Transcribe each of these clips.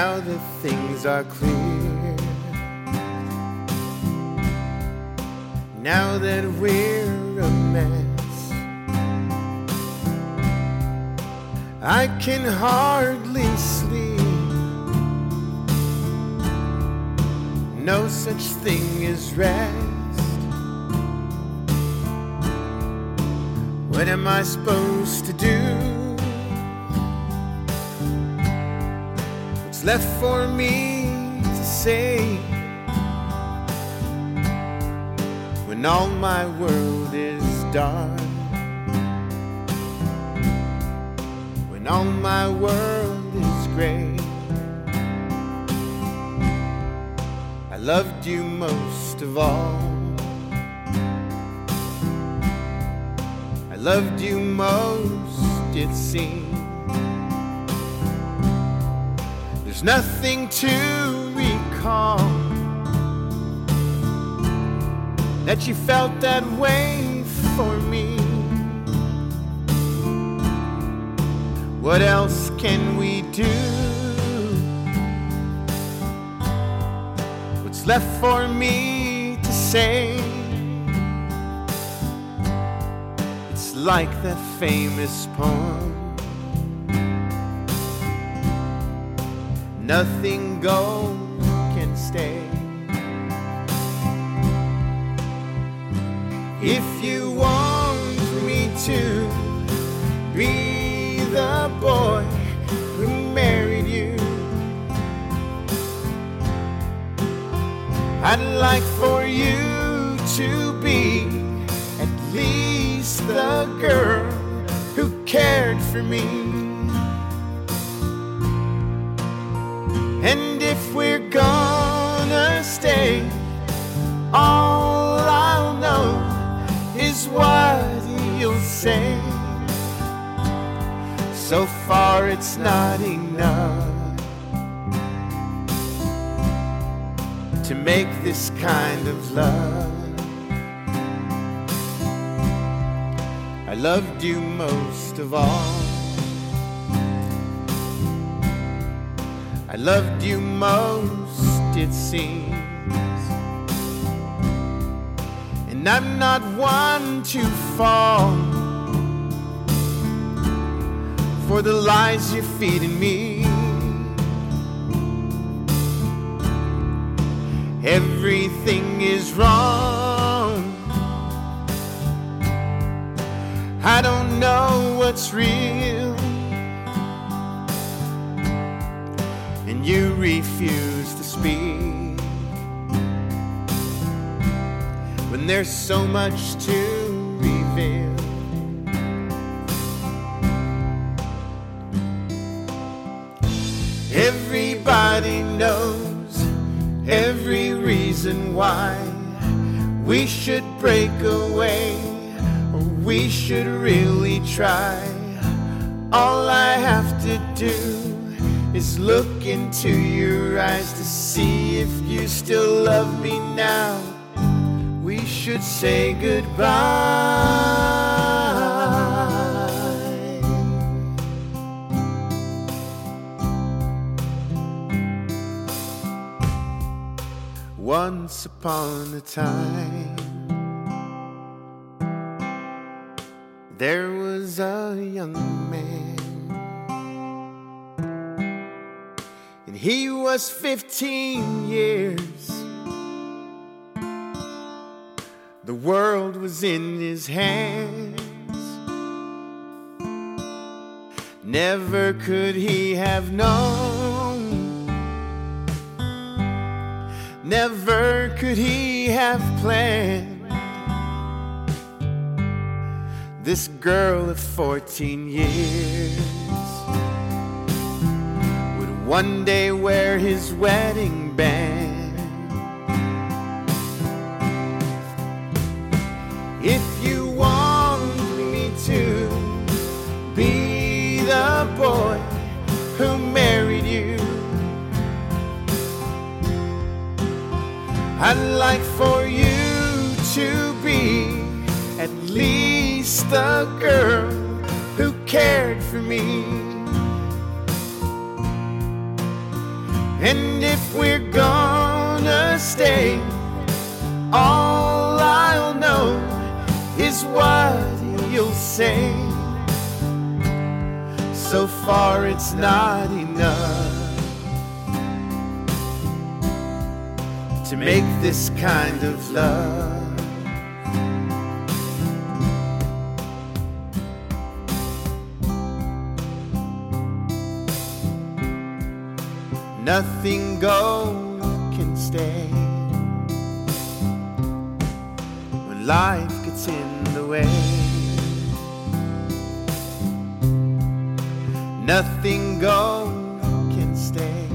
now that things are clear. Now that we're a mess, I can hardly sleep. No such thing as rest. What am I supposed to do? Left for me to say when all my world is dark? When all my world is gray? I loved you most of all. I loved you most, it seemed. There's nothing to recall that you felt that way for me. What else can we do? What's left for me to say? It's like that famous poem. Nothing gold can stay. If you want me to be the boy who married you, I'd like for you to be at least the girl who cared for me. And if we're gonna stay, all I'll know is what you'll say. So far, it's not enough to make this kind of love. I loved you most of all. I loved you most, it seems. And I'm not one to fall for the lies you're feeding me. Everything is wrong. I don't know what's real. You refuse to speak when there's so much to reveal. Everybody knows every reason why we should break away, or we should really try. All I have to do is look into your eyes to see if you still love me now. We should say goodbye. Once upon a time, there was a young man, he was 15 years. The world was in his hands. Never could he have known. Never could he have planned this girl of 14 years one day wear his wedding band. If you want me to be the boy who married you, I'd like for you to be at least the girl who cared for me. And if we're gonna stay, all I'll know is what you'll say. So far, it's not enough to make this kind of love. Nothing gold can stay when life gets in the way. Nothing gold can stay.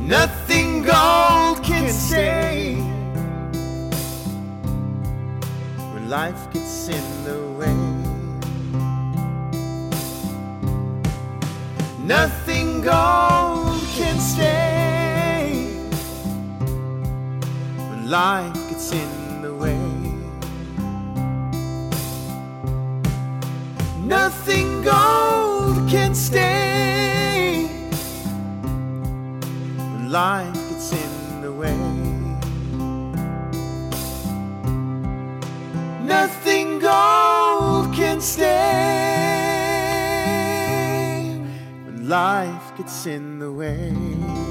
Nothing gold can stay when life gets in the way. Nothing gold can stay when life gets in the way. Nothing gold can stay when life gets in the way. Life gets in the way.